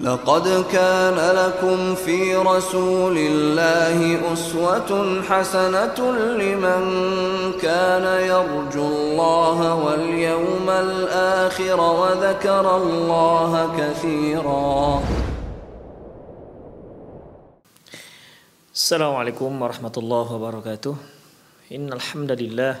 لقد كان لكم في رسول الله أسوة حسنة لمن كان يرجو الله واليوم الآخر وذكر الله كثيرا. السلام عليكم ورحمة الله وبركاته. إن الحمد لله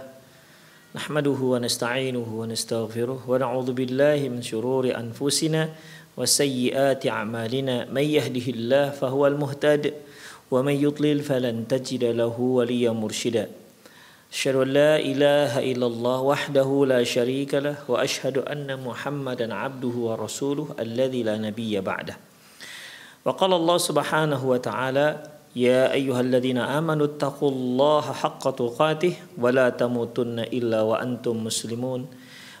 نحمده ونستعينه ونستغفره ونعوذ بالله من شرور أنفسنا وسيئات أعمالنا من يهده الله فهو المهتد ومن يضلل فلن تجد له وليا مرشدا. أشهد أن لا إله إلا الله وحده لا شريك له وأشهد أن محمدا عبده ورسوله الذي لا نبي بعده. وقال الله سبحانه وتعالى يا أيها الذين آمنوا اتقوا الله حق تقاته ولا تموتن إلا وأنتم مسلمون.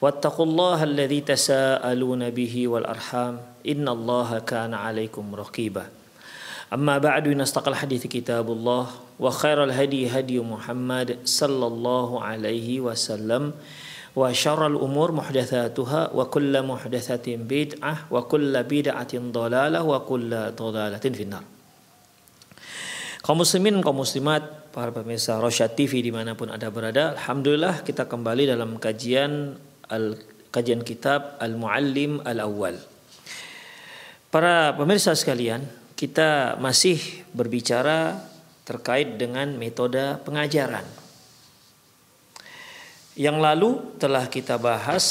واتقوا الله الذي تساءلون به والأرحام إن الله كان عليكم رقيبا أما بعد إن أصدق الحديث كتاب الله وخير الهدي هدي محمد صلى الله عليه وسلم وشر الأمور محدثاتها وكل محدثة بدعة وكل بدعة ضلالة وكل ضلالة في النار kaum muslimin, kaum muslimat, para pemirsa Rosyad TV dimanapun ada berada, Alhamdulillah kita kembali dalam kajian al, kajian kitab Al-Muallim Al-Awwal. Para pemirsa sekalian, kita masih berbicara terkait dengan metode pengajaran. Yang lalu telah kita bahas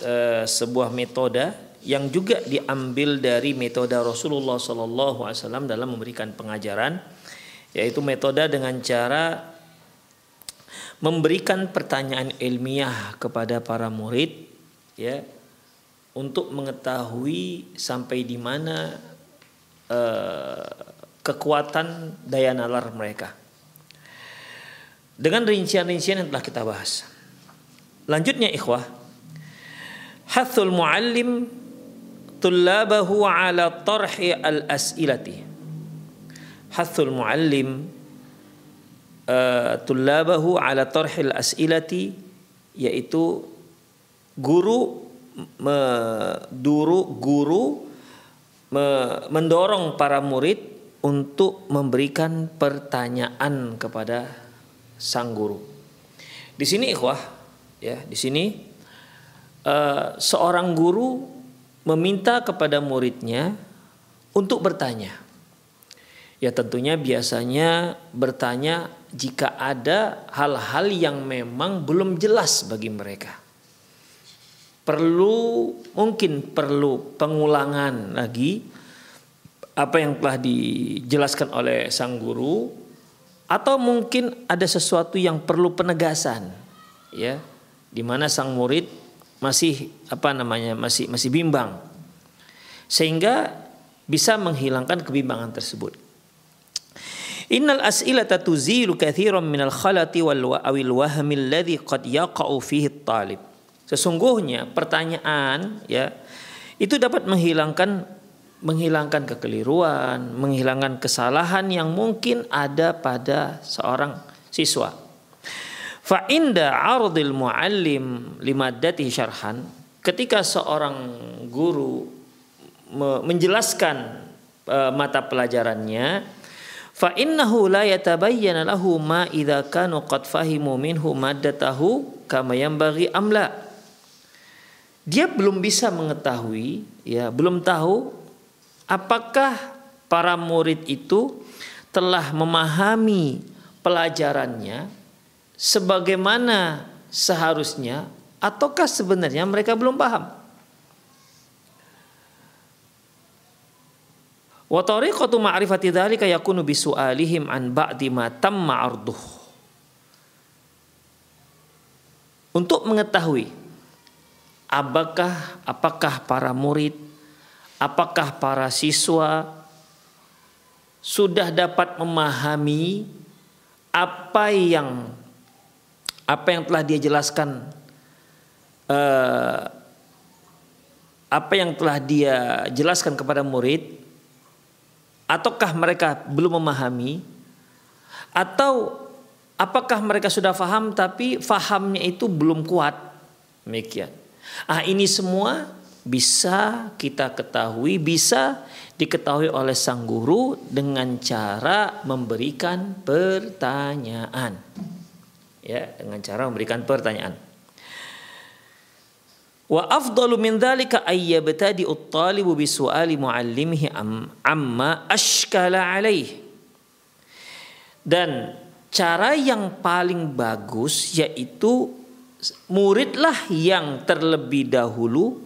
uh, sebuah metode yang juga diambil dari metode Rasulullah SAW dalam memberikan pengajaran yaitu metode dengan cara memberikan pertanyaan ilmiah kepada para murid ya untuk mengetahui sampai di mana uh, kekuatan daya nalar mereka. Dengan rincian-rincian yang telah kita bahas. Lanjutnya ikhwah. Hathul muallim tullabahu ala tarhi al-as'ilati. Hathul muallim uh, tullabahu ala tarhil as'ilati yaitu guru menduru guru me, mendorong para murid untuk memberikan pertanyaan kepada sang guru. Di sini ikhwah ya, di sini uh, seorang guru meminta kepada muridnya untuk bertanya. Ya tentunya biasanya bertanya jika ada hal-hal yang memang belum jelas bagi mereka. Perlu mungkin perlu pengulangan lagi apa yang telah dijelaskan oleh sang guru atau mungkin ada sesuatu yang perlu penegasan ya di mana sang murid masih apa namanya masih masih bimbang sehingga bisa menghilangkan kebimbangan tersebut. Innal as'ilata tuzilu kathiran minal khalati wal awil wahmi alladhi qad yaqa'u fihi talib. Sesungguhnya pertanyaan ya itu dapat menghilangkan menghilangkan kekeliruan, menghilangkan kesalahan yang mungkin ada pada seorang siswa. Fa inda 'ardil muallim limaddati syarhan ketika seorang guru menjelaskan mata pelajarannya fa innahu la yatabayyana lahu ma idza kanu qad fahimu minhu maddatahu kama yanbaghi amla dia belum bisa mengetahui ya belum tahu apakah para murid itu telah memahami pelajarannya sebagaimana seharusnya ataukah sebenarnya mereka belum paham Wa tariqatu ma'rifati dzalika yakunu bisu'alihim an ba'di ma tamma arduh. Untuk mengetahui apakah apakah para murid, apakah para siswa sudah dapat memahami apa yang apa yang telah dia jelaskan uh, apa yang telah dia jelaskan kepada murid ataukah mereka belum memahami? Atau apakah mereka sudah faham tapi fahamnya itu belum kuat? Demikian. Ah ini semua bisa kita ketahui bisa diketahui oleh sang guru dengan cara memberikan pertanyaan. Ya dengan cara memberikan pertanyaan Wa afdalu min dhalika ay yabtadi at-talibu bi su'ali muallimihi amma ashkala. Dan cara yang paling bagus yaitu muridlah yang terlebih dahulu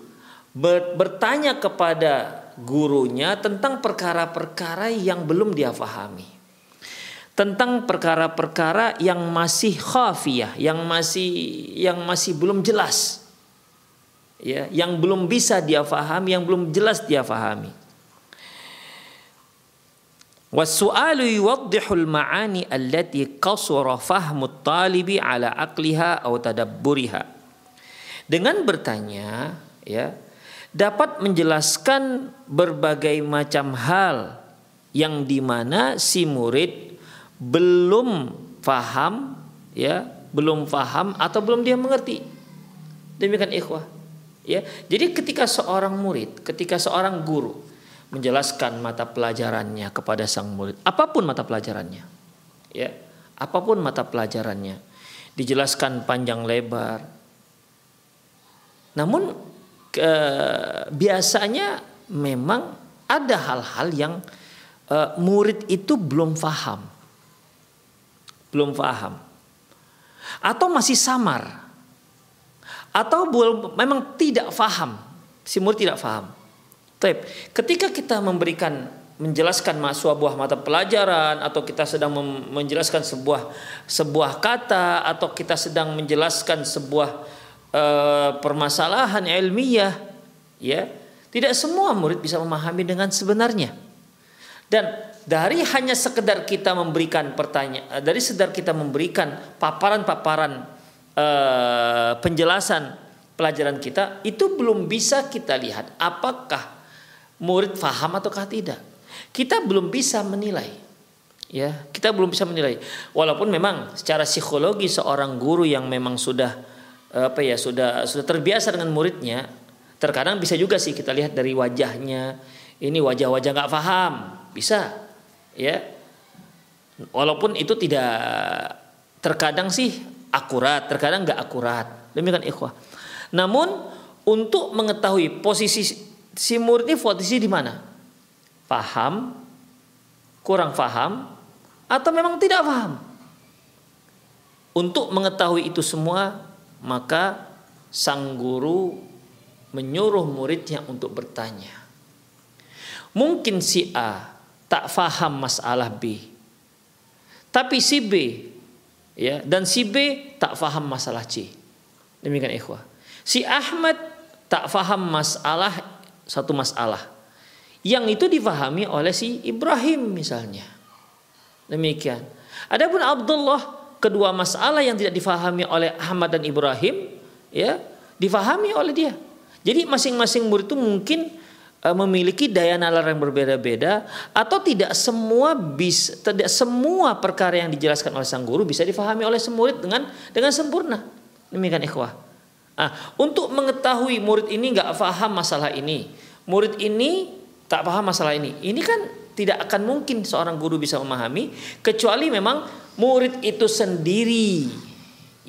bertanya kepada gurunya tentang perkara-perkara yang belum dia fahami. Tentang perkara-perkara yang masih khafiyah, yang masih yang masih belum jelas ya yang belum bisa dia fahami yang belum jelas dia fahami. Wasu'alu ma'ani allati fahmu talibi ala aqliha atau tadabburiha. Dengan bertanya ya dapat menjelaskan berbagai macam hal yang di mana si murid belum faham ya belum faham atau belum dia mengerti. Demikian ikhwah Ya, jadi ketika seorang murid, ketika seorang guru menjelaskan mata pelajarannya kepada sang murid, apa pun mata pelajarannya, ya, apa pun mata pelajarannya, dijelaskan panjang lebar. Namun ke, biasanya memang ada hal-hal yang uh, murid itu belum paham, belum paham, atau masih samar atau memang tidak faham. Si murid tidak faham. Taip, ketika kita memberikan menjelaskan sebuah mata pelajaran atau kita sedang menjelaskan sebuah sebuah kata atau kita sedang menjelaskan sebuah uh, permasalahan ilmiah ya tidak semua murid bisa memahami dengan sebenarnya. Dan dari hanya sekedar kita memberikan pertanyaan dari sekedar kita memberikan paparan-paparan uh, penjelasan pelajaran kita itu belum bisa kita lihat apakah murid faham ataukah tidak. Kita belum bisa menilai. Ya, kita belum bisa menilai. Walaupun memang secara psikologi seorang guru yang memang sudah apa ya, sudah sudah terbiasa dengan muridnya, terkadang bisa juga sih kita lihat dari wajahnya. Ini wajah-wajah nggak paham, bisa. Ya. Walaupun itu tidak terkadang sih akurat, terkadang nggak akurat. Demikian ikhwah. Namun untuk mengetahui posisi si murid ini posisi di mana? Paham, kurang paham, atau memang tidak paham? Untuk mengetahui itu semua, maka sang guru menyuruh muridnya untuk bertanya. Mungkin si A tak faham masalah B. Tapi si B ya dan si B tak faham masalah C. Demikian ikhwah. Si Ahmad tak faham masalah satu masalah yang itu difahami oleh si Ibrahim misalnya. Demikian. Adapun Abdullah kedua masalah yang tidak difahami oleh Ahmad dan Ibrahim ya difahami oleh dia. Jadi masing-masing murid itu mungkin memiliki daya nalar yang berbeda-beda atau tidak semua bis tidak semua perkara yang dijelaskan oleh sang guru bisa difahami oleh murid dengan dengan sempurna. Demikian ikhwah. Nah, untuk mengetahui murid ini nggak paham masalah ini murid ini tak paham masalah ini. Ini kan tidak akan mungkin seorang guru bisa memahami kecuali memang murid itu sendiri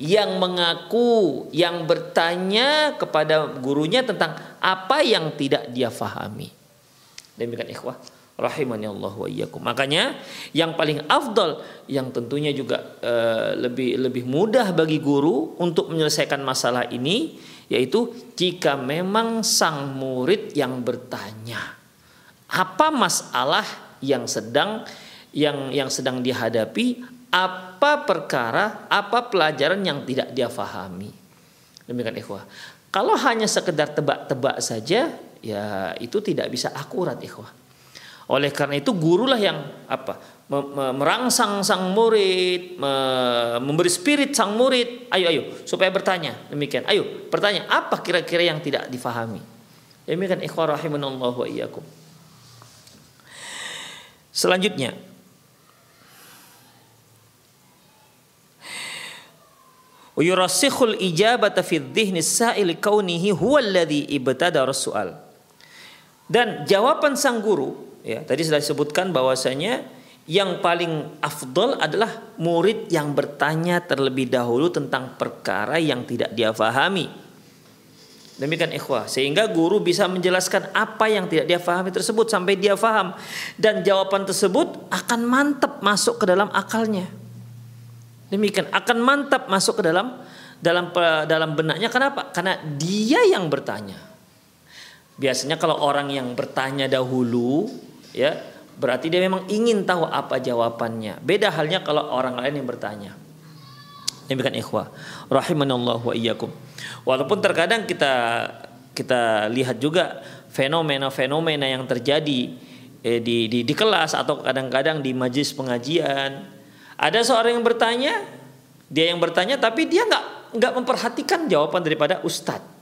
yang mengaku, yang bertanya kepada gurunya tentang apa yang tidak dia fahami. Demikian ikhwah rahimani Allah wa iyyakum. Makanya yang paling afdal yang tentunya juga uh, lebih lebih mudah bagi guru untuk menyelesaikan masalah ini yaitu jika memang sang murid yang bertanya apa masalah yang sedang yang yang sedang dihadapi perkara, apa pelajaran yang tidak dia fahami. Demikian ikhwah. Kalau hanya sekedar tebak-tebak saja, ya itu tidak bisa akurat ikhwah. Oleh karena itu gurulah yang apa? merangsang sang murid, memberi spirit sang murid. Ayo, ayo, supaya bertanya. Demikian. Ayo, bertanya. Apa kira-kira yang tidak difahami? Demikian ikhwah rahimanallahu wa iyyakum. Selanjutnya, Sa'il ibtada. Dan jawaban sang guru, ya, tadi sudah disebutkan bahwasanya yang paling afdol adalah murid yang bertanya terlebih dahulu tentang perkara yang tidak dia fahami. Demikian ikhwah, sehingga guru bisa menjelaskan apa yang tidak dia fahami tersebut sampai dia faham dan jawaban tersebut akan mantap masuk ke dalam akalnya. Demikian akan mantap masuk ke dalam dalam dalam benaknya kenapa? Karena dia yang bertanya. Biasanya kalau orang yang bertanya dahulu ya berarti dia memang ingin tahu apa jawabannya. Beda halnya kalau orang lain yang bertanya. Demikian ikhwah. Rahimanallah wa iyyakum. Walaupun terkadang kita kita lihat juga fenomena-fenomena yang terjadi eh, di, di di kelas atau kadang-kadang di majlis pengajian. Ada seorang yang bertanya, dia yang bertanya tapi dia nggak nggak memperhatikan jawaban daripada ustadz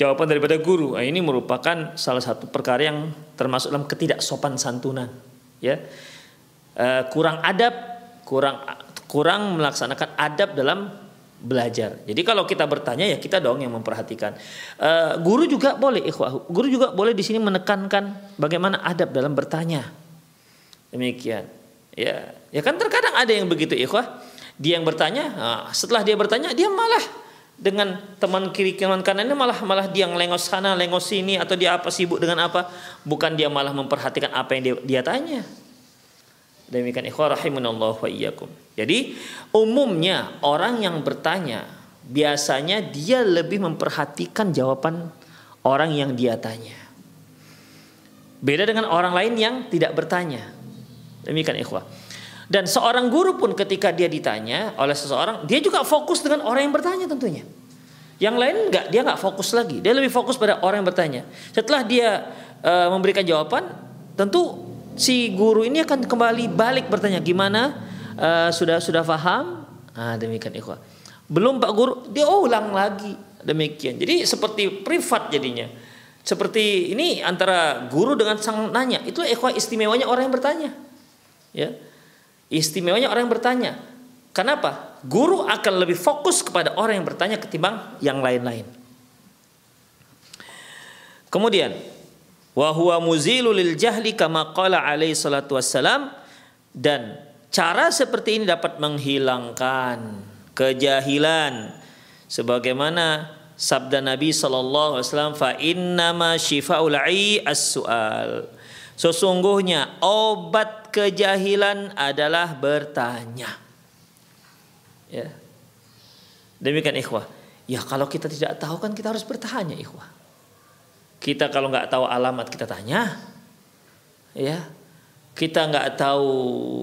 jawaban daripada guru. Nah, ini merupakan salah satu perkara yang termasuk dalam ketidaksopan santunan, ya. E, kurang adab, kurang kurang melaksanakan adab dalam belajar. Jadi kalau kita bertanya ya kita dong yang memperhatikan. E, guru juga boleh ikhwah, guru juga boleh di sini menekankan bagaimana adab dalam bertanya. Demikian. Ya, ya kan terkadang ada yang begitu ikhwah. Dia yang bertanya, nah, setelah dia bertanya dia malah dengan teman kiri kanan kanannya malah malah dia ngelengos sana lengos sini atau dia apa sibuk dengan apa. Bukan dia malah memperhatikan apa yang dia, dia tanya. Demikian ikhwah rahimunallah wa iyyakum. Jadi umumnya orang yang bertanya biasanya dia lebih memperhatikan jawaban orang yang dia tanya. Beda dengan orang lain yang tidak bertanya demikian ikhwah dan seorang guru pun ketika dia ditanya oleh seseorang, dia juga fokus dengan orang yang bertanya tentunya. Yang lain enggak, dia enggak fokus lagi. Dia lebih fokus pada orang yang bertanya. Setelah dia uh, memberikan jawaban, tentu si guru ini akan kembali balik bertanya, gimana? Uh, sudah sudah paham? Ah, demikian ikhwah. Belum Pak Guru, dia ulang lagi. Demikian. Jadi seperti privat jadinya. Seperti ini antara guru dengan sang nanya. Itu ikhwah istimewanya orang yang bertanya. Ya. Istimewanya orang yang bertanya. Kenapa? Guru akan lebih fokus kepada orang yang bertanya ketimbang yang lain-lain. Kemudian, wa huwa muzilu lil jahli kama qala alaihi salatu wassalam dan cara seperti ini dapat menghilangkan kejahilan sebagaimana sabda Nabi sallallahu alaihi wasallam fa innama shifaul as-su'al Sesungguhnya obat kejahilan adalah bertanya. Ya. Demikian ikhwah. Ya kalau kita tidak tahu kan kita harus bertanya ikhwah. Kita kalau nggak tahu alamat kita tanya. Ya. Kita nggak tahu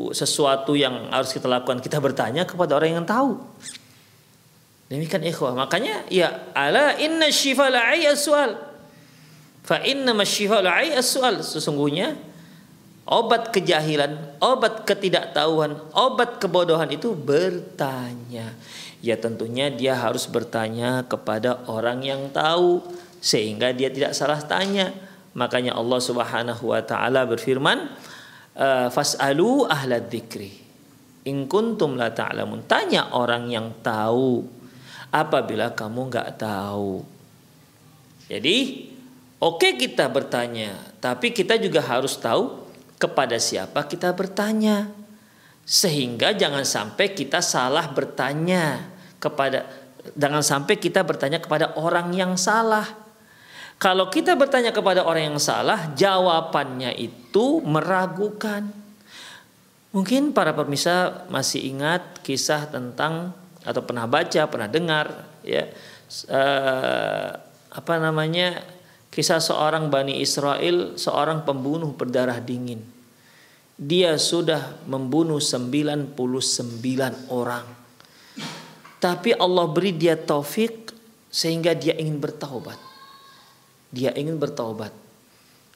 sesuatu yang harus kita lakukan kita bertanya kepada orang yang tahu. Demikian ikhwah. Makanya ya ala inna syifa sual. Fa inna masyifa'ul as-su'al sesungguhnya obat kejahilan, obat ketidaktahuan, obat kebodohan itu bertanya. Ya tentunya dia harus bertanya kepada orang yang tahu sehingga dia tidak salah tanya. Makanya Allah Subhanahu wa taala berfirman, eh, "Fas'alu ahla dzikri in kuntum la ta'lamun." Tanya orang yang tahu apabila kamu nggak tahu. Jadi Oke kita bertanya, tapi kita juga harus tahu kepada siapa kita bertanya. Sehingga jangan sampai kita salah bertanya kepada jangan sampai kita bertanya kepada orang yang salah. Kalau kita bertanya kepada orang yang salah, jawabannya itu meragukan. Mungkin para pemirsa masih ingat kisah tentang atau pernah baca, pernah dengar ya uh, apa namanya Kisah seorang Bani Israel, seorang pembunuh berdarah dingin. Dia sudah membunuh 99 orang. Tapi Allah beri dia taufik sehingga dia ingin bertaubat. Dia ingin bertaubat.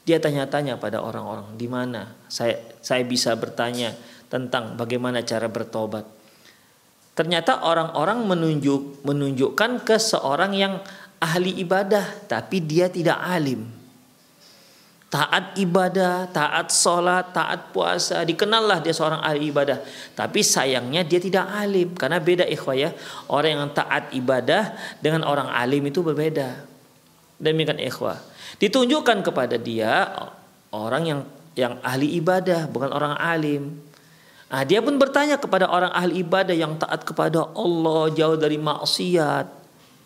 Dia tanya-tanya pada orang-orang di mana saya saya bisa bertanya tentang bagaimana cara bertobat. Ternyata orang-orang menunjuk menunjukkan ke seorang yang ahli ibadah tapi dia tidak alim. Taat ibadah, taat sholat, taat puasa, dikenallah dia seorang ahli ibadah. Tapi sayangnya dia tidak alim karena beda ikhwah ya. Orang yang taat ibadah dengan orang alim itu berbeda. Demikian ikhwah. Ditunjukkan kepada dia orang yang yang ahli ibadah bukan orang alim. Nah, dia pun bertanya kepada orang ahli ibadah yang taat kepada Allah jauh dari maksiat.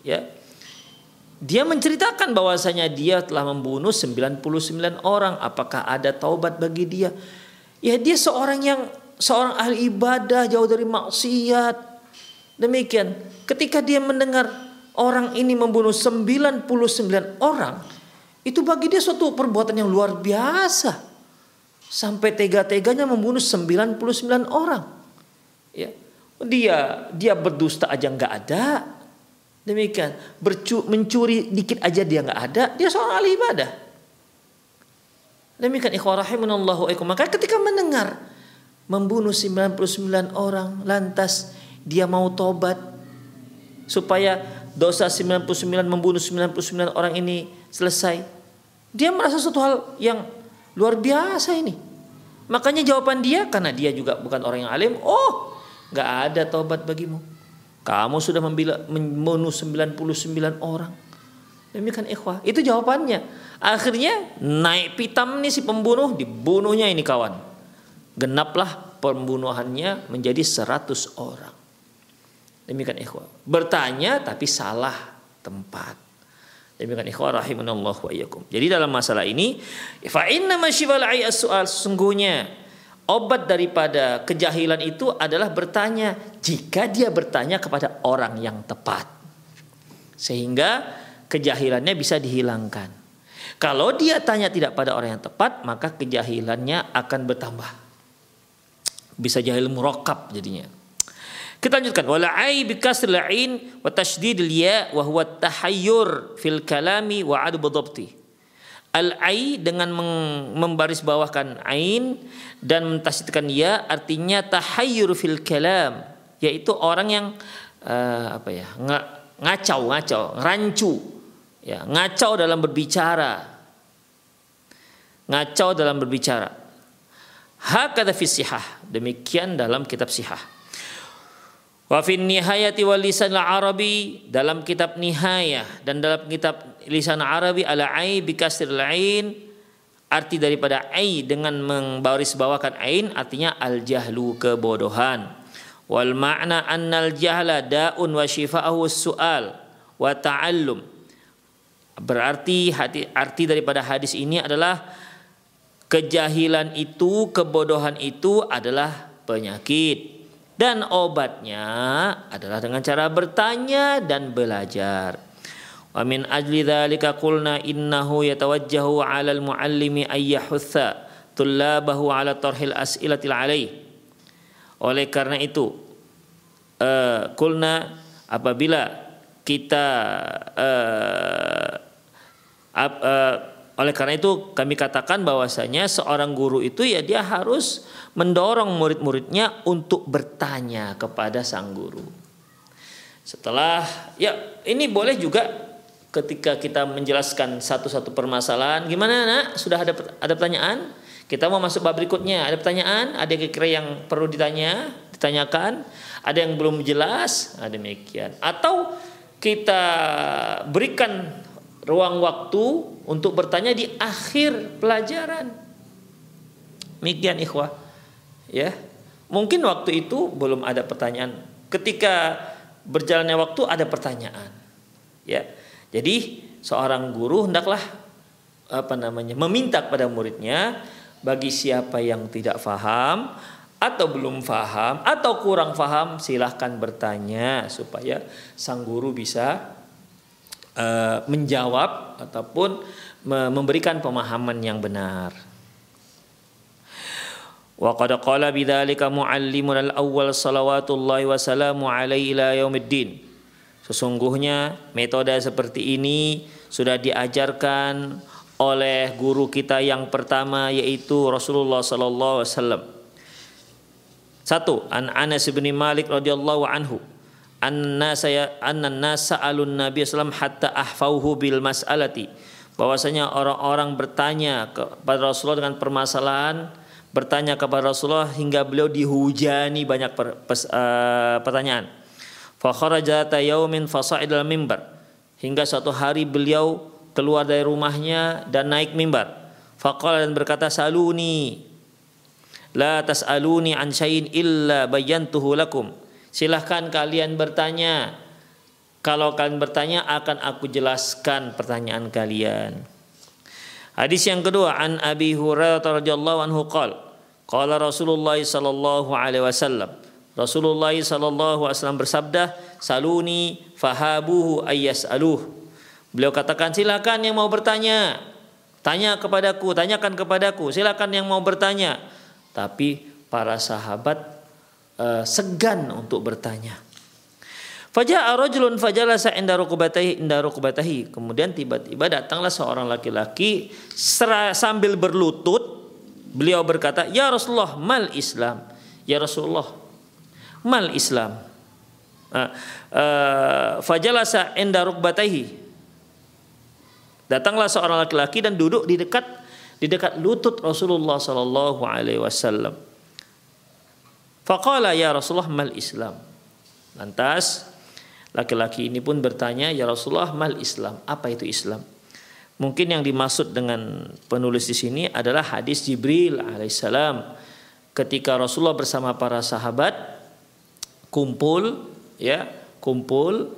Ya. Dia menceritakan bahwasanya dia telah membunuh 99 orang. Apakah ada taubat bagi dia? Ya dia seorang yang seorang ahli ibadah jauh dari maksiat. Demikian. Ketika dia mendengar orang ini membunuh 99 orang, itu bagi dia suatu perbuatan yang luar biasa. Sampai tega-teganya membunuh 99 orang. Ya. Dia dia berdusta aja nggak ada. Demikian. Bercu, mencuri dikit aja dia nggak ada. Dia seorang ahli ibadah. Demikian ikhwah rahimunallahu Maka ketika mendengar membunuh 99 orang lantas dia mau tobat supaya dosa 99 membunuh 99 orang ini selesai dia merasa suatu hal yang luar biasa ini. Makanya jawaban dia karena dia juga bukan orang yang alim. Oh, nggak ada taubat bagimu. Kamu sudah membunuh 99 orang. Demikian ikhwah. Itu jawabannya. Akhirnya naik pitam nih si pembunuh, dibunuhnya ini kawan. Genaplah pembunuhannya menjadi 100 orang. Demikian ikhwah. Bertanya tapi salah tempat. Demikian ikhwah rahimanallah wa iyyakum. Jadi dalam masalah ini fa inna masyifal soal sesungguhnya obat daripada kejahilan itu adalah bertanya jika dia bertanya kepada orang yang tepat. Sehingga kejahilannya bisa dihilangkan. Kalau dia tanya tidak pada orang yang tepat, maka kejahilannya akan bertambah. Bisa jahil murakab jadinya. Kita lanjutkan wala bi ain wa ya wa fil kalami wa dhabti. Al ai dengan membarisbawahkan ain dan mentasydidkan ya artinya tahayyur fil kalam yaitu orang yang uh, apa ya ngacau ngacau rancu ya ngacau dalam berbicara. Ngacau dalam berbicara. Hakada fi demikian dalam kitab sihah. Wa fin nihayati wal lisan arabi dalam kitab nihayah dan dalam kitab lisan arabi ala ai bi kasril ain. Arti daripada ai dengan membaris bawakan ain artinya al jahlu kebodohan. Wal makna annal jahla daun wa shifa'ahu su'al wa ta'allum. Berarti hati, arti daripada hadis ini adalah kejahilan itu kebodohan itu adalah penyakit. Dan obatnya adalah dengan cara bertanya dan belajar. Wa min ajli dzalika qulna innahu yatawajjahu 'ala al-muallimi ay yahutha tullabahu 'ala tarhil as'ilatil alaih. Oleh karena itu kulna apabila kita uh, uh, oleh karena itu kami katakan bahwasanya seorang guru itu ya dia harus mendorong murid-muridnya untuk bertanya kepada sang guru. Setelah ya ini boleh juga ketika kita menjelaskan satu-satu permasalahan gimana nak sudah ada ada pertanyaan kita mau masuk bab berikutnya ada pertanyaan ada kira-kira yang perlu ditanya ditanyakan ada yang belum jelas nah demikian atau kita berikan ruang waktu untuk bertanya di akhir pelajaran. Demikian ikhwah. Ya. Mungkin waktu itu belum ada pertanyaan. Ketika berjalannya waktu ada pertanyaan. Ya. Jadi seorang guru hendaklah apa namanya meminta kepada muridnya bagi siapa yang tidak faham atau belum faham atau kurang faham silahkan bertanya supaya sang guru bisa uh, menjawab ataupun memberikan pemahaman yang benar. Wa qad qala bidzalika muallimun al-awwal salawatullahi wa salamu alaihi ila yaumiddin. Sesungguhnya metode seperti ini sudah diajarkan oleh guru kita yang pertama yaitu Rasulullah sallallahu alaihi wasallam. Satu, an Anas bin Malik radhiyallahu anhu anna saya anna nasa alun Nabi sallam hatta ahfauhu bil mas'alati bahwasanya orang-orang bertanya kepada Rasulullah dengan permasalahan bertanya kepada Rasulullah hingga beliau dihujani banyak per, pes, uh, pertanyaan fa kharaja yaumin fasa'idal mimbar hingga suatu hari beliau keluar dari rumahnya dan naik mimbar faqala dan berkata saluni La tas'aluni an syai'in illa bayyantuhu lakum. Silahkan kalian bertanya. Kalau kalian bertanya akan aku jelaskan pertanyaan kalian. Hadis yang kedua an Abi Hurairah radhiyallahu anhu qala qala Rasulullah sallallahu alaihi wasallam Rasulullah sallallahu alaihi wasallam bersabda saluni fahabuhu ayyas'aluh Beliau katakan silakan yang mau bertanya tanya kepadaku tanyakan kepadaku silakan yang mau bertanya tapi para sahabat uh, segan untuk bertanya. Faja'a rajulun fajalasa inda rukbatahi inda rukbatahi. Kemudian tiba-tiba datanglah seorang laki-laki sambil berlutut beliau berkata, "Ya Rasulullah, mal Islam?" Ya Rasulullah, mal Islam? Uh, fajalasa inda rukbatahi. Datanglah seorang laki-laki dan duduk di dekat di dekat lutut Rasulullah sallallahu alaihi wasallam. Faqala ya Rasulullah mal Islam. Lantas laki-laki ini pun bertanya, "Ya Rasulullah, mal Islam? Apa itu Islam?" Mungkin yang dimaksud dengan penulis di sini adalah hadis Jibril alaihissalam ketika Rasulullah bersama para sahabat kumpul ya, kumpul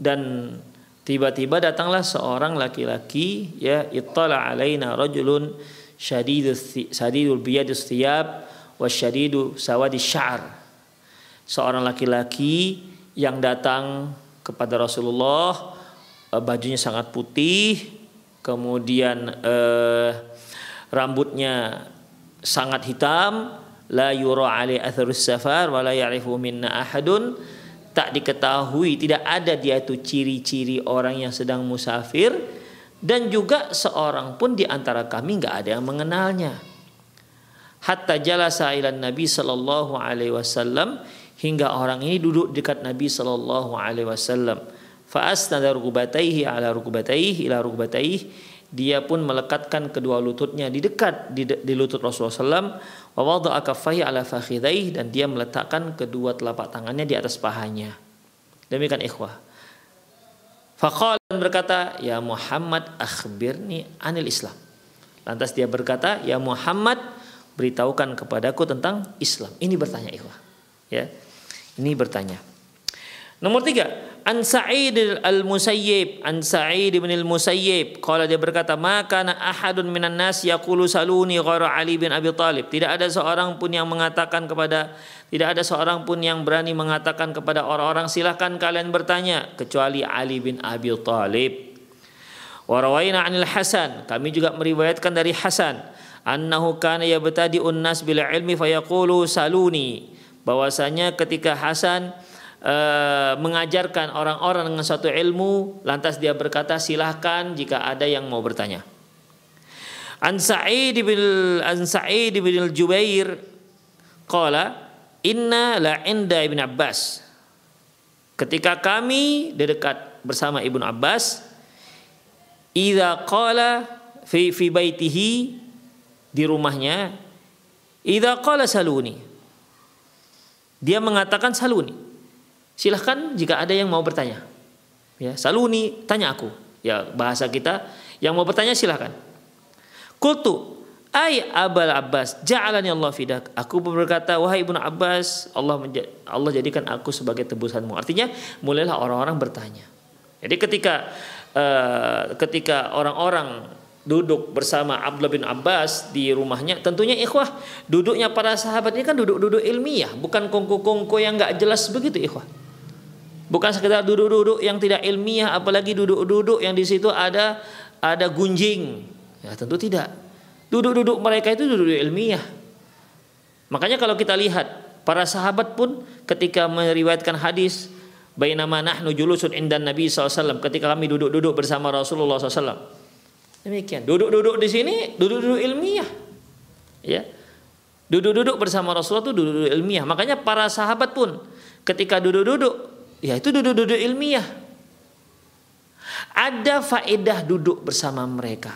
dan Tiba-tiba datanglah seorang laki-laki ya ittala alaina rajulun syadidus syadidul biyadus thiyab wa syadidu sawadi sya'r. Seorang laki-laki yang datang kepada Rasulullah eh, bajunya sangat putih, kemudian eh, rambutnya sangat hitam, la yura ali atharus safar wa la ya'rifu minna ahadun. Tak diketahui tidak ada dia itu ciri-ciri orang yang sedang musafir. Dan juga seorang pun di antara kami nggak ada yang mengenalnya. Hatta jalasa ila Nabi sallallahu alaihi wasallam hingga orang ini duduk dekat Nabi sallallahu alaihi wasallam. Fa asnada rukubataihi ala rukubataihi ila rukubataihi dia pun melekatkan kedua lututnya di dekat di, di lutut Rasulullah SAW dan dia meletakkan kedua telapak tangannya di atas pahanya. Demikian ikhwah. Faqala berkata, "Ya Muhammad, akhbirni anil Islam." Lantas dia berkata, "Ya Muhammad, beritahukan kepadaku tentang Islam." Ini bertanya ikhwah. Ya. Ini bertanya. Nomor tiga, An Sa'id al-Musayyib, An Sa'id bin al-Musayyib, kalau dia berkata, maka na ahadun minan nas yaqulu saluni ghara Ali bin Abi Talib. Tidak ada seorang pun yang mengatakan kepada tidak ada seorang pun yang berani mengatakan kepada orang-orang silahkan kalian bertanya kecuali Ali bin Abi Talib. Warawaina anil Hasan, kami juga meriwayatkan dari Hasan, annahu kana yabtadi'un nas bil ilmi fayaqulu saluni. Bahwasanya ketika Hasan uh, mengajarkan orang-orang dengan suatu ilmu lantas dia berkata silahkan jika ada yang mau bertanya. An Sa'id bin An Sa'id bin Al-Jubair qala inna la inda Ibn Abbas. Ketika kami di dekat bersama Ibnu Abbas idza qala fi fi baitihi di rumahnya idza qala saluni. Dia mengatakan saluni Silahkan jika ada yang mau bertanya. Ya, saluni tanya aku. Ya, bahasa kita yang mau bertanya silahkan. Kultu Ay Abal Abbas ja'alani Allah fidak. Aku berkata wahai Ibnu Abbas, Allah Allah jadikan aku sebagai tebusanmu. Artinya mulailah orang-orang bertanya. Jadi ketika uh, ketika orang-orang duduk bersama Abdullah bin Abbas di rumahnya, tentunya ikhwah duduknya para sahabat ini kan duduk-duduk ilmiah, bukan kongko-kongko yang nggak jelas begitu ikhwah. Bukan sekedar duduk-duduk yang tidak ilmiah, apalagi duduk-duduk yang di situ ada ada gunjing. Ya tentu tidak. Duduk-duduk mereka itu duduk ilmiah. Makanya kalau kita lihat para sahabat pun ketika meriwayatkan hadis bainama nahnu julusun indan Nabi SAW ketika kami duduk-duduk bersama Rasulullah SAW. Demikian. Duduk-duduk di sini, duduk-duduk ilmiah. Ya. Duduk-duduk bersama Rasulullah itu duduk-duduk ilmiah. Makanya para sahabat pun ketika duduk-duduk, ya itu duduk-duduk ilmiah. Ada faedah duduk bersama mereka.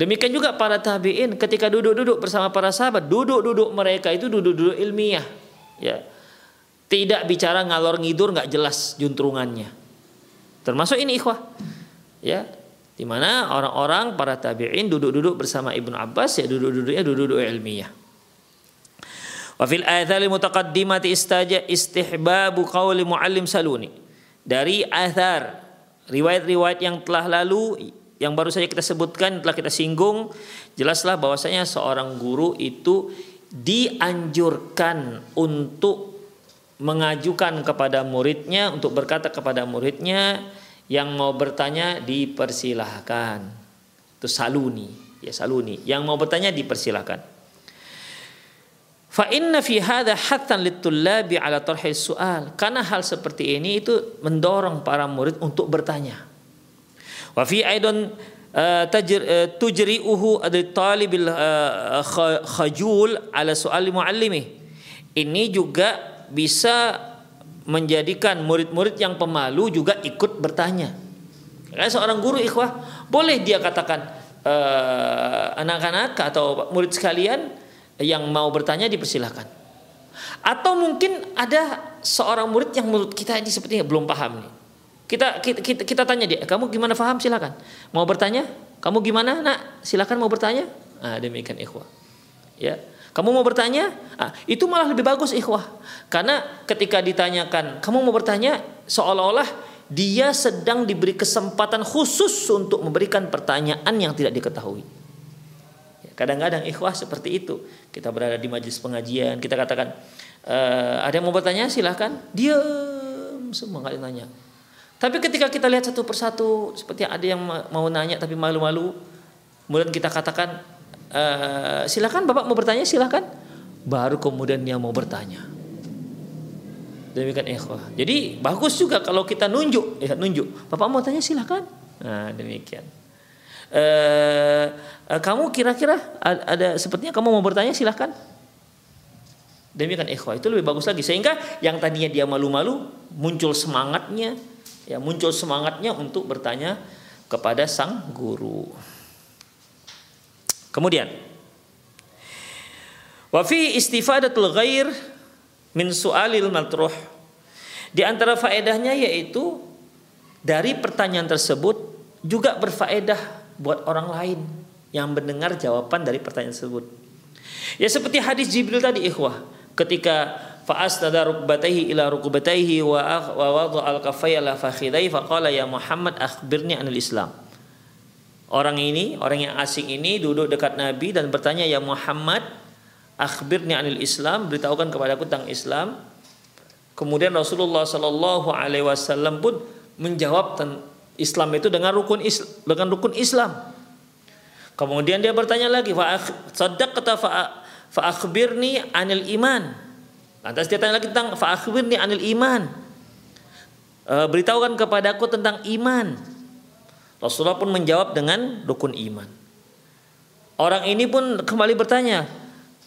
Demikian juga para tabi'in ketika duduk-duduk bersama para sahabat, duduk-duduk mereka itu duduk-duduk ilmiah. Ya. Tidak bicara ngalor ngidur nggak jelas juntrungannya. Termasuk ini ikhwah. Ya, di mana orang-orang para tabi'in duduk-duduk bersama Ibnu Abbas ya duduk-duduknya duduk-duduk ilmiah. Wa fil ayatil mutaqaddimati istaja istihbabu qauli muallim saluni. Dari athar riwayat-riwayat yang telah lalu yang baru saja kita sebutkan telah kita singgung jelaslah bahwasanya seorang guru itu dianjurkan untuk mengajukan kepada muridnya untuk berkata kepada muridnya yang mau bertanya dipersilahkan. Itu saluni, ya saluni. Yang mau bertanya dipersilahkan. Fa inna fi hadha hattan litullabi ala tarhil su'al. Karena hal seperti ini itu mendorong para murid untuk bertanya. Wa fi aidan uh, uh, tujri'uhu adi talibil uh, khajul ala su'al muallimi. Ini juga bisa menjadikan murid-murid yang pemalu juga ikut bertanya. Kayak seorang guru ikhwah boleh dia katakan anak-anak atau murid sekalian yang mau bertanya dipersilahkan. Atau mungkin ada seorang murid yang menurut kita ini sepertinya belum paham nih. Kita, kita kita kita tanya dia, kamu gimana paham silakan. Mau bertanya? Kamu gimana nak? Silakan mau bertanya. Nah, demikian ikhwah. Ya. Kamu mau bertanya? Ah, itu malah lebih bagus ikhwah. Karena ketika ditanyakan, kamu mau bertanya seolah-olah dia sedang diberi kesempatan khusus untuk memberikan pertanyaan yang tidak diketahui. Kadang-kadang ikhwah seperti itu. Kita berada di majelis pengajian, kita katakan, e, ada yang mau bertanya silahkan. Diam semua nggak nanya. Tapi ketika kita lihat satu persatu, seperti ada yang mau nanya tapi malu-malu, kemudian kita katakan, uh, silakan Bapak mau bertanya silakan. Baru kemudian dia mau bertanya. Demikian ikhwah. Jadi bagus juga kalau kita nunjuk, ya nunjuk. Bapak mau tanya silakan. Nah, demikian. Uh, uh, kamu kira-kira ada sepertinya kamu mau bertanya silahkan. Demikian ikhwah itu lebih bagus lagi. Sehingga yang tadinya dia malu-malu muncul semangatnya ya muncul semangatnya untuk bertanya kepada sang guru. Kemudian wa fi istifadatul ghair min su'alil matruh. Di antara faedahnya yaitu dari pertanyaan tersebut juga berfaedah buat orang lain yang mendengar jawaban dari pertanyaan tersebut. Ya seperti hadis Jibril tadi ikhwah ketika fa'astada rukbatayhi ila rukbatayhi wa wa wada al-kaffay ala fakhidai faqala ya Muhammad akhbirni anil Islam. Orang ini, orang yang asing ini duduk dekat Nabi dan bertanya, "Ya Muhammad, akhbirni anil Islam, beritahukan kepada aku tentang Islam." Kemudian Rasulullah Shallallahu alaihi wasallam pun menjawab Islam itu dengan rukun Islam, dengan rukun Islam. Kemudian dia bertanya lagi, "Fa kata fa akhbirni anil iman." Lantas dia tanya lagi tentang fa akhbirni anil iman. E, beritahukan kepadaku tentang iman. Rasulullah pun menjawab dengan rukun iman. Orang ini pun kembali bertanya,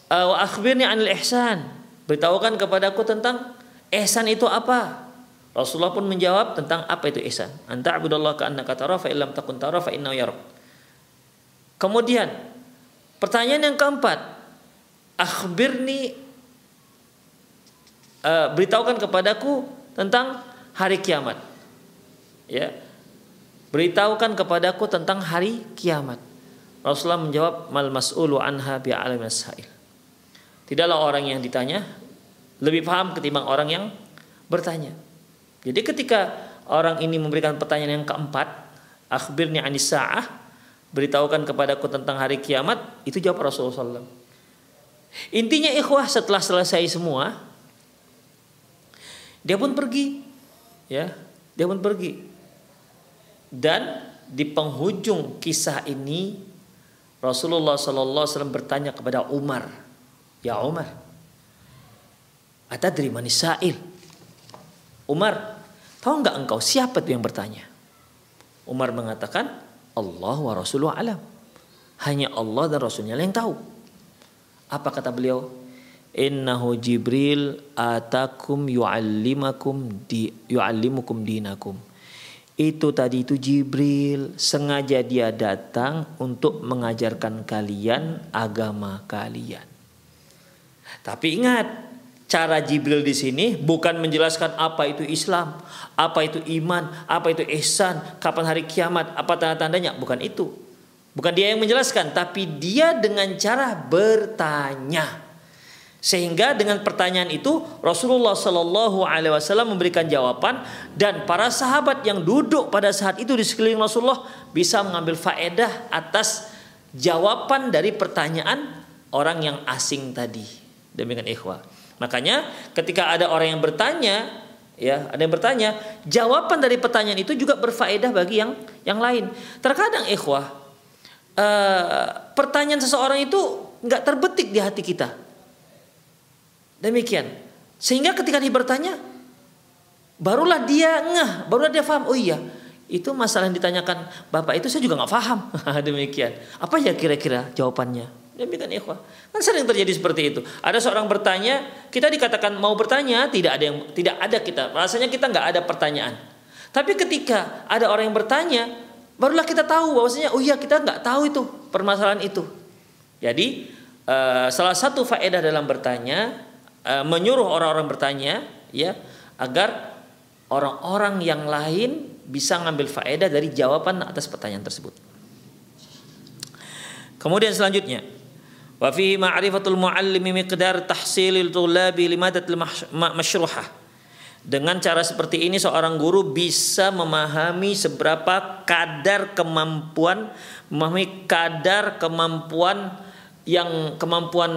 "Wa akhbirni anil ihsan." Beritahukan kepadaku tentang ihsan itu apa? Rasulullah pun menjawab tentang apa itu ihsan. Anta abudallah ka annaka tara fa illam takun tara fa innahu yarak. Kemudian pertanyaan yang keempat, akhbirni uh, beritahukan kepadaku tentang hari kiamat. Ya, beritahukan kepadaku tentang hari kiamat. Rasulullah menjawab mal mas'ulu anha bi'alam sa'il. Tidaklah orang yang ditanya lebih paham ketimbang orang yang bertanya. Jadi ketika orang ini memberikan pertanyaan yang keempat, akhbirni anis sa'ah, beritahukan kepadaku tentang hari kiamat, itu jawab Rasulullah SAW. Intinya ikhwah setelah selesai semua, dia pun pergi, ya, dia pun pergi. Dan di penghujung kisah ini Rasulullah Wasallam bertanya kepada Umar, ya Umar, dari mana sa'il? Umar, tahu nggak engkau siapa itu yang bertanya? Umar mengatakan, Allah wa Rasulullah alam. Hanya Allah dan Rasulnya yang tahu. Apa kata beliau? Innahu Jibril atakum yu'allimakum di yu'allimukum dinakum. Itu tadi itu Jibril sengaja dia datang untuk mengajarkan kalian agama kalian. Tapi ingat, cara Jibril di sini bukan menjelaskan apa itu Islam, apa itu iman, apa itu ihsan, kapan hari kiamat, apa tanda-tandanya, bukan itu. Bukan dia yang menjelaskan, tapi dia dengan cara bertanya. Sehingga dengan pertanyaan itu Rasulullah Shallallahu Alaihi Wasallam memberikan jawaban dan para sahabat yang duduk pada saat itu di sekeliling Rasulullah bisa mengambil faedah atas jawaban dari pertanyaan orang yang asing tadi. Demikian ikhwah. Makanya ketika ada orang yang bertanya, ya ada yang bertanya, jawaban dari pertanyaan itu juga berfaedah bagi yang yang lain. Terkadang ikhwah, uh, pertanyaan seseorang itu nggak terbetik di hati kita Demikian. Sehingga ketika dia bertanya, barulah dia ngeh, barulah dia paham. Oh iya, itu masalah yang ditanyakan bapak itu saya juga nggak paham. Demikian. Apa ya kira-kira jawabannya? Demikian ikhwah. Kan sering terjadi seperti itu. Ada seorang bertanya, kita dikatakan mau bertanya, tidak ada yang tidak ada kita. Rasanya kita nggak ada pertanyaan. Tapi ketika ada orang yang bertanya, barulah kita tahu bahwasanya oh iya kita nggak tahu itu permasalahan itu. Jadi uh, salah satu faedah dalam bertanya uh, menyuruh orang-orang bertanya ya agar orang-orang yang lain bisa ngambil faedah dari jawaban atas pertanyaan tersebut. Kemudian selanjutnya wa fihi ma'rifatul muallimi miqdar tahsilil tulabi limadatil masyruhah. Dengan cara seperti ini seorang guru bisa memahami seberapa kadar kemampuan memahami kadar kemampuan yang kemampuan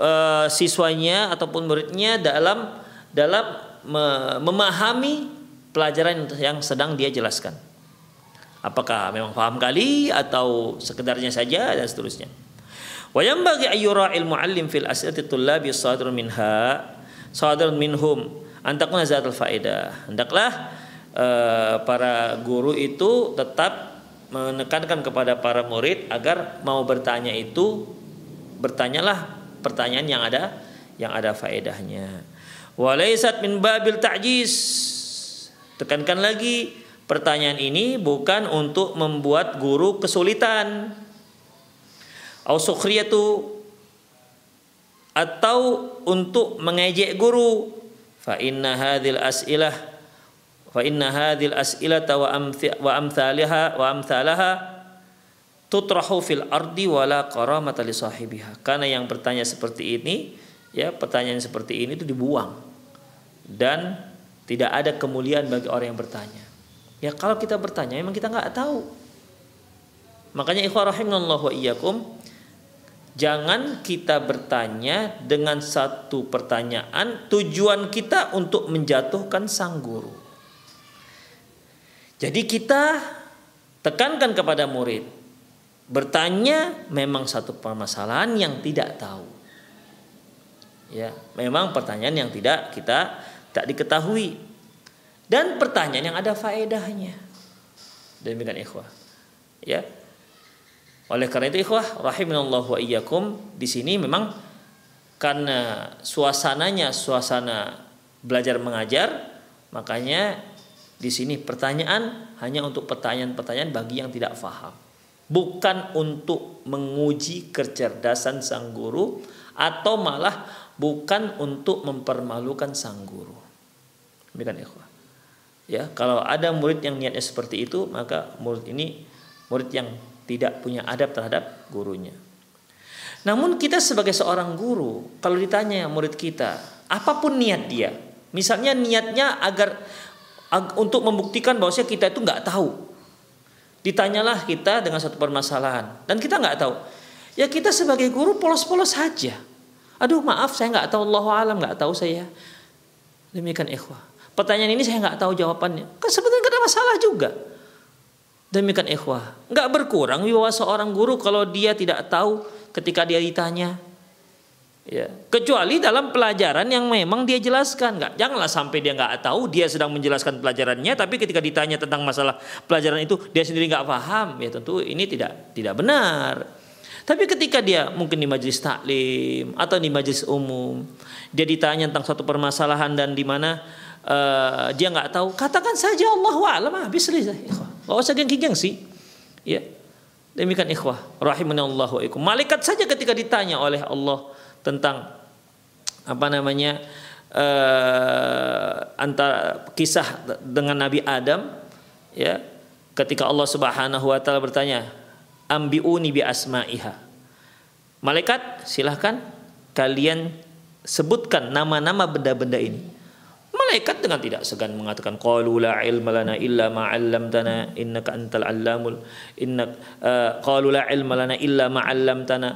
uh, siswanya ataupun muridnya dalam dalam me memahami pelajaran yang sedang dia jelaskan. Apakah memang paham kali atau sekedarnya saja dan seterusnya. Wa ayyura ilmu alim fil as'ilati tullabi sadirun minha sadirun minhum antakuna zatul faedah. Hendaklah uh, para guru itu tetap menekankan kepada para murid agar mau bertanya itu bertanyalah pertanyaan yang ada yang ada faedahnya. Walaisat min babil ta'jiz. Tekankan lagi, pertanyaan ini bukan untuk membuat guru kesulitan. Au sukhriyatu atau untuk mengejek guru. Fa inna hadhil as'ilah fa inna hadhil as'ilata wa amthalaha wa amthalaha tutrahu fil ardi wala karamata li sahibiha. Karena yang bertanya seperti ini, ya pertanyaan seperti ini itu dibuang dan tidak ada kemuliaan bagi orang yang bertanya. Ya kalau kita bertanya memang kita nggak tahu. Makanya ikhwah rahimallahu wa iyyakum jangan kita bertanya dengan satu pertanyaan tujuan kita untuk menjatuhkan sang guru. Jadi kita tekankan kepada murid Bertanya memang satu permasalahan yang tidak tahu. Ya, memang pertanyaan yang tidak kita tak diketahui. Dan pertanyaan yang ada faedahnya. Demikian ikhwah. Ya. Oleh karena itu ikhwah rahimanallahu wa iyyakum di sini memang karena suasananya suasana belajar mengajar makanya di sini pertanyaan hanya untuk pertanyaan-pertanyaan bagi yang tidak faham bukan untuk menguji kecerdasan sang guru atau malah bukan untuk mempermalukan sang guru. Demikian ikhwah. Ya, kalau ada murid yang niatnya seperti itu, maka murid ini murid yang tidak punya adab terhadap gurunya. Namun kita sebagai seorang guru, kalau ditanya murid kita, apa pun niat dia, misalnya niatnya agar untuk membuktikan bahwa kita itu nggak tahu, Ditanyalah kita dengan satu permasalahan dan kita nggak tahu. Ya kita sebagai guru polos-polos saja. Aduh maaf saya nggak tahu Allah alam nggak tahu saya. Demikian ikhwah. Pertanyaan ini saya nggak tahu jawabannya. Kan nggak ada masalah juga. Demikian ikhwah. Nggak berkurang wibawa seorang guru kalau dia tidak tahu ketika dia ditanya. Ya, kecuali dalam pelajaran yang memang dia jelaskan, nggak janganlah sampai dia nggak tahu dia sedang menjelaskan pelajarannya, tapi ketika ditanya tentang masalah pelajaran itu dia sendiri nggak paham, ya tentu ini tidak tidak benar. Tapi ketika dia mungkin di majelis taklim atau di majelis umum, dia ditanya tentang suatu permasalahan dan di mana uh, dia nggak tahu, katakan saja Allah alam habis selesai. Gak usah gengsi-gengsi. Ya. Demikian ikhwah, rahimani Allah wa ikum. Malaikat saja ketika ditanya oleh Allah tentang apa namanya uh, antara kisah dengan Nabi Adam ya ketika Allah Subhanahu wa taala bertanya ambiuni bi asma'iha. Malaikat silahkan kalian sebutkan nama-nama benda-benda ini. Malaikat dengan tidak segan mengatakan qalu la ilma lana illa ma 'allamtana innaka antal allamul innak uh, qalu la ilma lana illa ma 'allamtana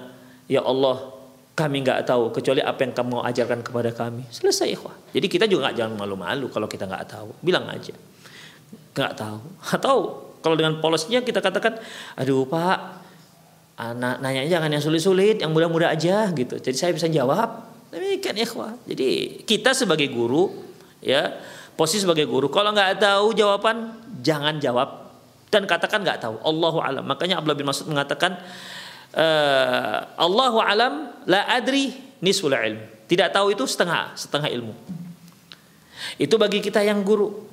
ya Allah kami nggak tahu kecuali apa yang kamu ajarkan kepada kami. Selesai ikhwah. Jadi kita juga nggak jangan malu-malu kalau kita nggak tahu. Bilang aja. Nggak tahu. Atau kalau dengan polosnya kita katakan, aduh pak, anak nanya jangan yang sulit-sulit, yang mudah-mudah aja gitu. Jadi saya bisa jawab. Demikian ikhwah. Jadi kita sebagai guru, ya posisi sebagai guru, kalau nggak tahu jawaban, jangan jawab dan katakan nggak tahu. Allahu alam. Makanya Abdullah bin Mas'ud mengatakan, uh, Allahu alam, la adri nisful ilm. Tidak tahu itu setengah, setengah ilmu. Itu bagi kita yang guru.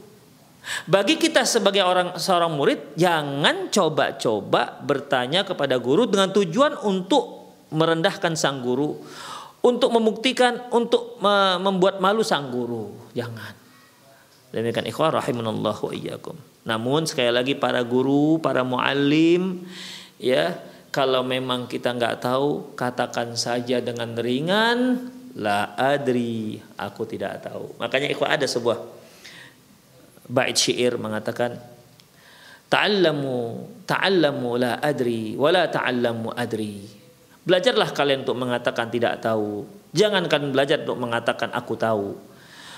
Bagi kita sebagai orang seorang murid, jangan coba-coba bertanya kepada guru dengan tujuan untuk merendahkan sang guru, untuk membuktikan, untuk membuat malu sang guru. Jangan. Demikian ikhwah rahimunallah wa iyyakum. Namun sekali lagi para guru, para muallim ya, kalau memang kita nggak tahu, katakan saja dengan ringan, la adri, aku tidak tahu. Makanya ikhwah ada sebuah bait syair mengatakan ta'allamu ta'allamu la adri wala ta'allamu adri belajarlah kalian untuk mengatakan tidak tahu. Jangankan belajar untuk mengatakan aku tahu.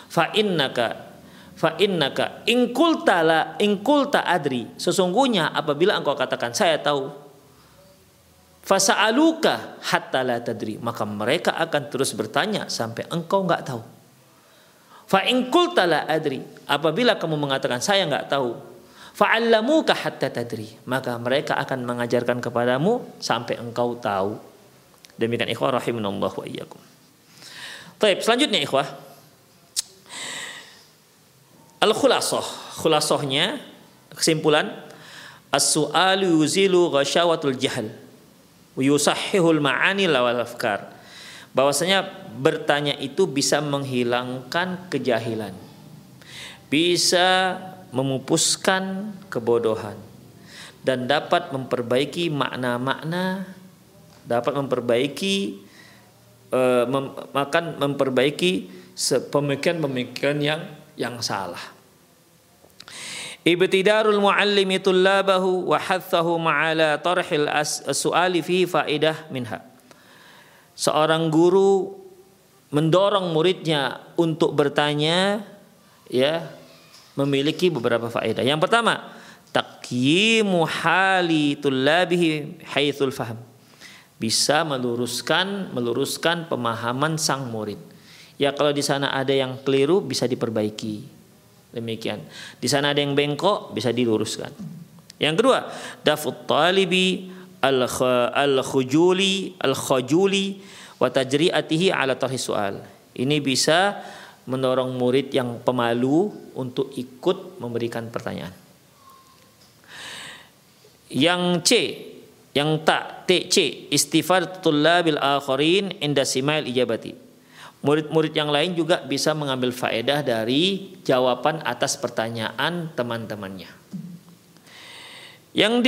Fa innaka fa innaka in qulta la in qulta adri. Sesungguhnya apabila engkau katakan saya tahu fasa'aluka hatta la tadri. Maka mereka akan terus bertanya sampai engkau enggak tahu. Fa in qulta la adri, apabila kamu mengatakan saya nggak tahu, fa'allamuka hatta tadri, maka mereka akan mengajarkan kepadamu sampai engkau tahu. Demikian ikhwah rahimanallah wa iyyakum. Baik, selanjutnya ikhwah. Al-khulasah, khulasahnya kesimpulan as-su'alu yuzilu ghasyawatul jahl. Wa yusahhihul ma'ani lawal afkar. Bahwasanya bertanya itu bisa menghilangkan kejahilan, bisa memupuskan kebodohan, dan dapat memperbaiki makna-makna, dapat memperbaiki uh, mem, makan memperbaiki pemikiran-pemikiran yang yang salah. Ibtidarul muallimi tullabahu wa hathahu ma'ala tarhil as-su'ali fi faidah minha seorang guru mendorong muridnya untuk bertanya ya memiliki beberapa faedah. Yang pertama, taqyimu hali tullabihi haitsul faham. Bisa meluruskan meluruskan pemahaman sang murid. Ya kalau di sana ada yang keliru bisa diperbaiki. Demikian. Di sana ada yang bengkok bisa diluruskan. Yang kedua, dafut talibi al-khujuli al-khujuli wa tajri'atihi ala tarhi soal. Ini bisa mendorong murid yang pemalu untuk ikut memberikan pertanyaan. Yang C, yang tak T C istighfar tullabil akharin inda simail ijabati. Murid-murid yang lain juga bisa mengambil faedah dari jawaban atas pertanyaan teman-temannya. Yang D,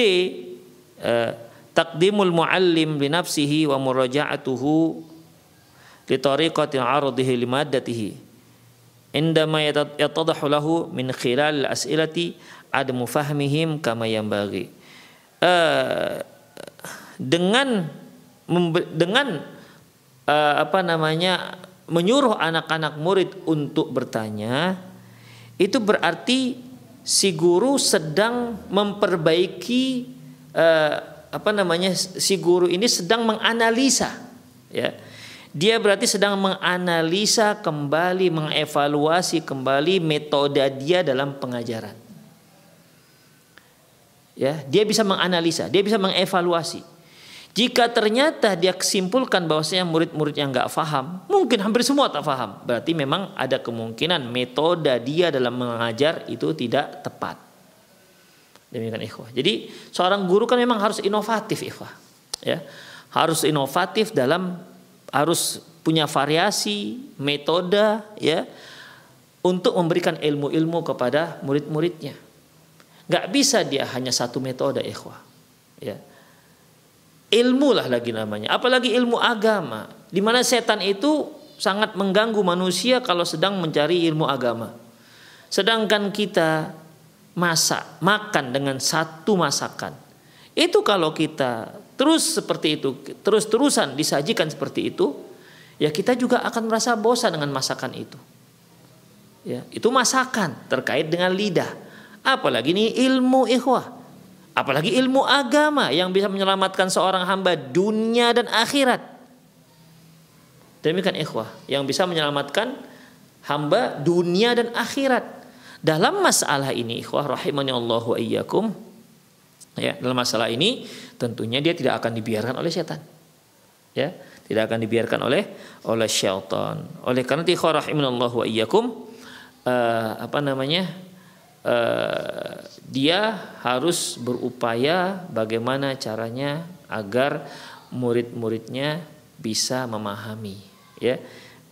eh, taqdimul muallim li nafsihi wa muraja'atuhu li tariqati 'ardihi li maddatihi indama yatadahu lahu min khilal as'ilati adamu fahmihim kama yanbaghi uh, dengan dengan uh, apa namanya menyuruh anak-anak murid untuk bertanya itu berarti si guru sedang memperbaiki uh, apa namanya si guru ini sedang menganalisa ya. Dia berarti sedang menganalisa kembali mengevaluasi kembali metode dia dalam pengajaran. Ya dia bisa menganalisa dia bisa mengevaluasi Jika ternyata dia kesimpulkan bahwasanya murid-murid yang nggak faham, mungkin hampir semua tak faham. Berarti memang ada kemungkinan metode dia dalam mengajar itu tidak tepat. Demikian ikhwah. Jadi seorang guru kan memang harus inovatif ikhwah. Ya. Harus inovatif dalam harus punya variasi metode ya untuk memberikan ilmu-ilmu kepada murid-muridnya. Gak bisa dia hanya satu metode ikhwah. Ya ilmu lah lagi namanya. Apalagi ilmu agama. Di mana setan itu sangat mengganggu manusia kalau sedang mencari ilmu agama. Sedangkan kita masak makan dengan satu masakan. Itu kalau kita terus seperti itu terus terusan disajikan seperti itu ya kita juga akan merasa bosan dengan masakan itu. Ya itu masakan terkait dengan lidah. Apalagi ini ilmu ikhwah Apalagi ilmu agama yang bisa menyelamatkan seorang hamba dunia dan akhirat. Demikian ikhwah yang bisa menyelamatkan hamba dunia dan akhirat. Dalam masalah ini ikhwah rahimani Allah wa iyyakum. Ya, dalam masalah ini tentunya dia tidak akan dibiarkan oleh setan. Ya, tidak akan dibiarkan oleh oleh syaitan. Oleh karena itu ikhwah rahimani Allah wa iyyakum uh, apa namanya? Uh, dia harus berupaya bagaimana caranya agar murid-muridnya bisa memahami ya.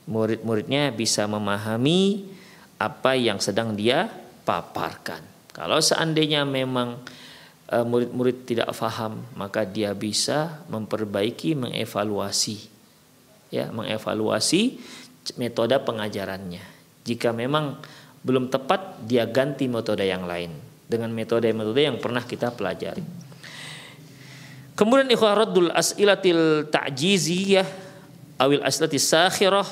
Murid-muridnya bisa memahami apa yang sedang dia paparkan. Kalau seandainya memang uh, murid-murid tidak faham maka dia bisa memperbaiki mengevaluasi ya mengevaluasi metode pengajarannya. Jika memang belum tepat dia ganti metode yang lain dengan metode-metode yang pernah kita pelajari. Kemudian ikhwah raddul as'ilatil ta'jiziyah awil as'ilatis sakhirah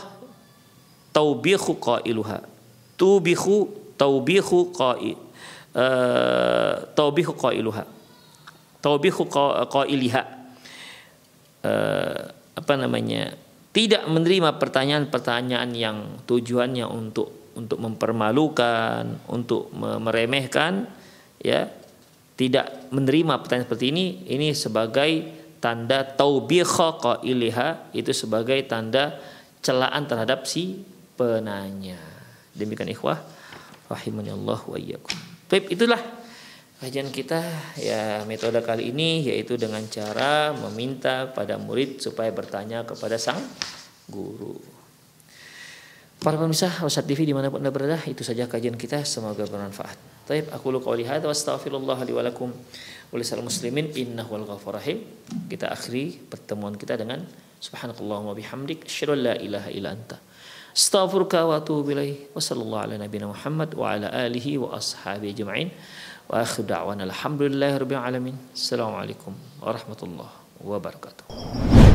taubihu qailuha. Tubihu taubihu qai uh, taubihu qailuha. Taubihu qailiha. Uh, apa namanya? Tidak menerima pertanyaan-pertanyaan yang tujuannya untuk untuk mempermalukan, untuk meremehkan, ya tidak menerima pertanyaan seperti ini, ini sebagai tanda taubikha qailiha itu sebagai tanda celaan terhadap si penanya. Demikian ikhwah rahimani Allah wa iyyakum. Baik, itulah kajian kita ya metode kali ini yaitu dengan cara meminta pada murid supaya bertanya kepada sang guru. Para pemirsa Wasat TV di mana pun anda berada Itu saja kajian kita. Semoga bermanfaat. Taib aku lu qawli hadha wa astaghfirullah li walakum Ulisal muslimin innahu wal Kita akhiri pertemuan kita dengan Subhanakallahumma bihamdik Asyadu la ilaha illa anta. Wa atubu ilaih. Wa sallallahu ala Muhammad Wa ala alihi wa Wa akhir alhamdulillahi rabbil alamin. Assalamualaikum warahmatullahi wabarakatuh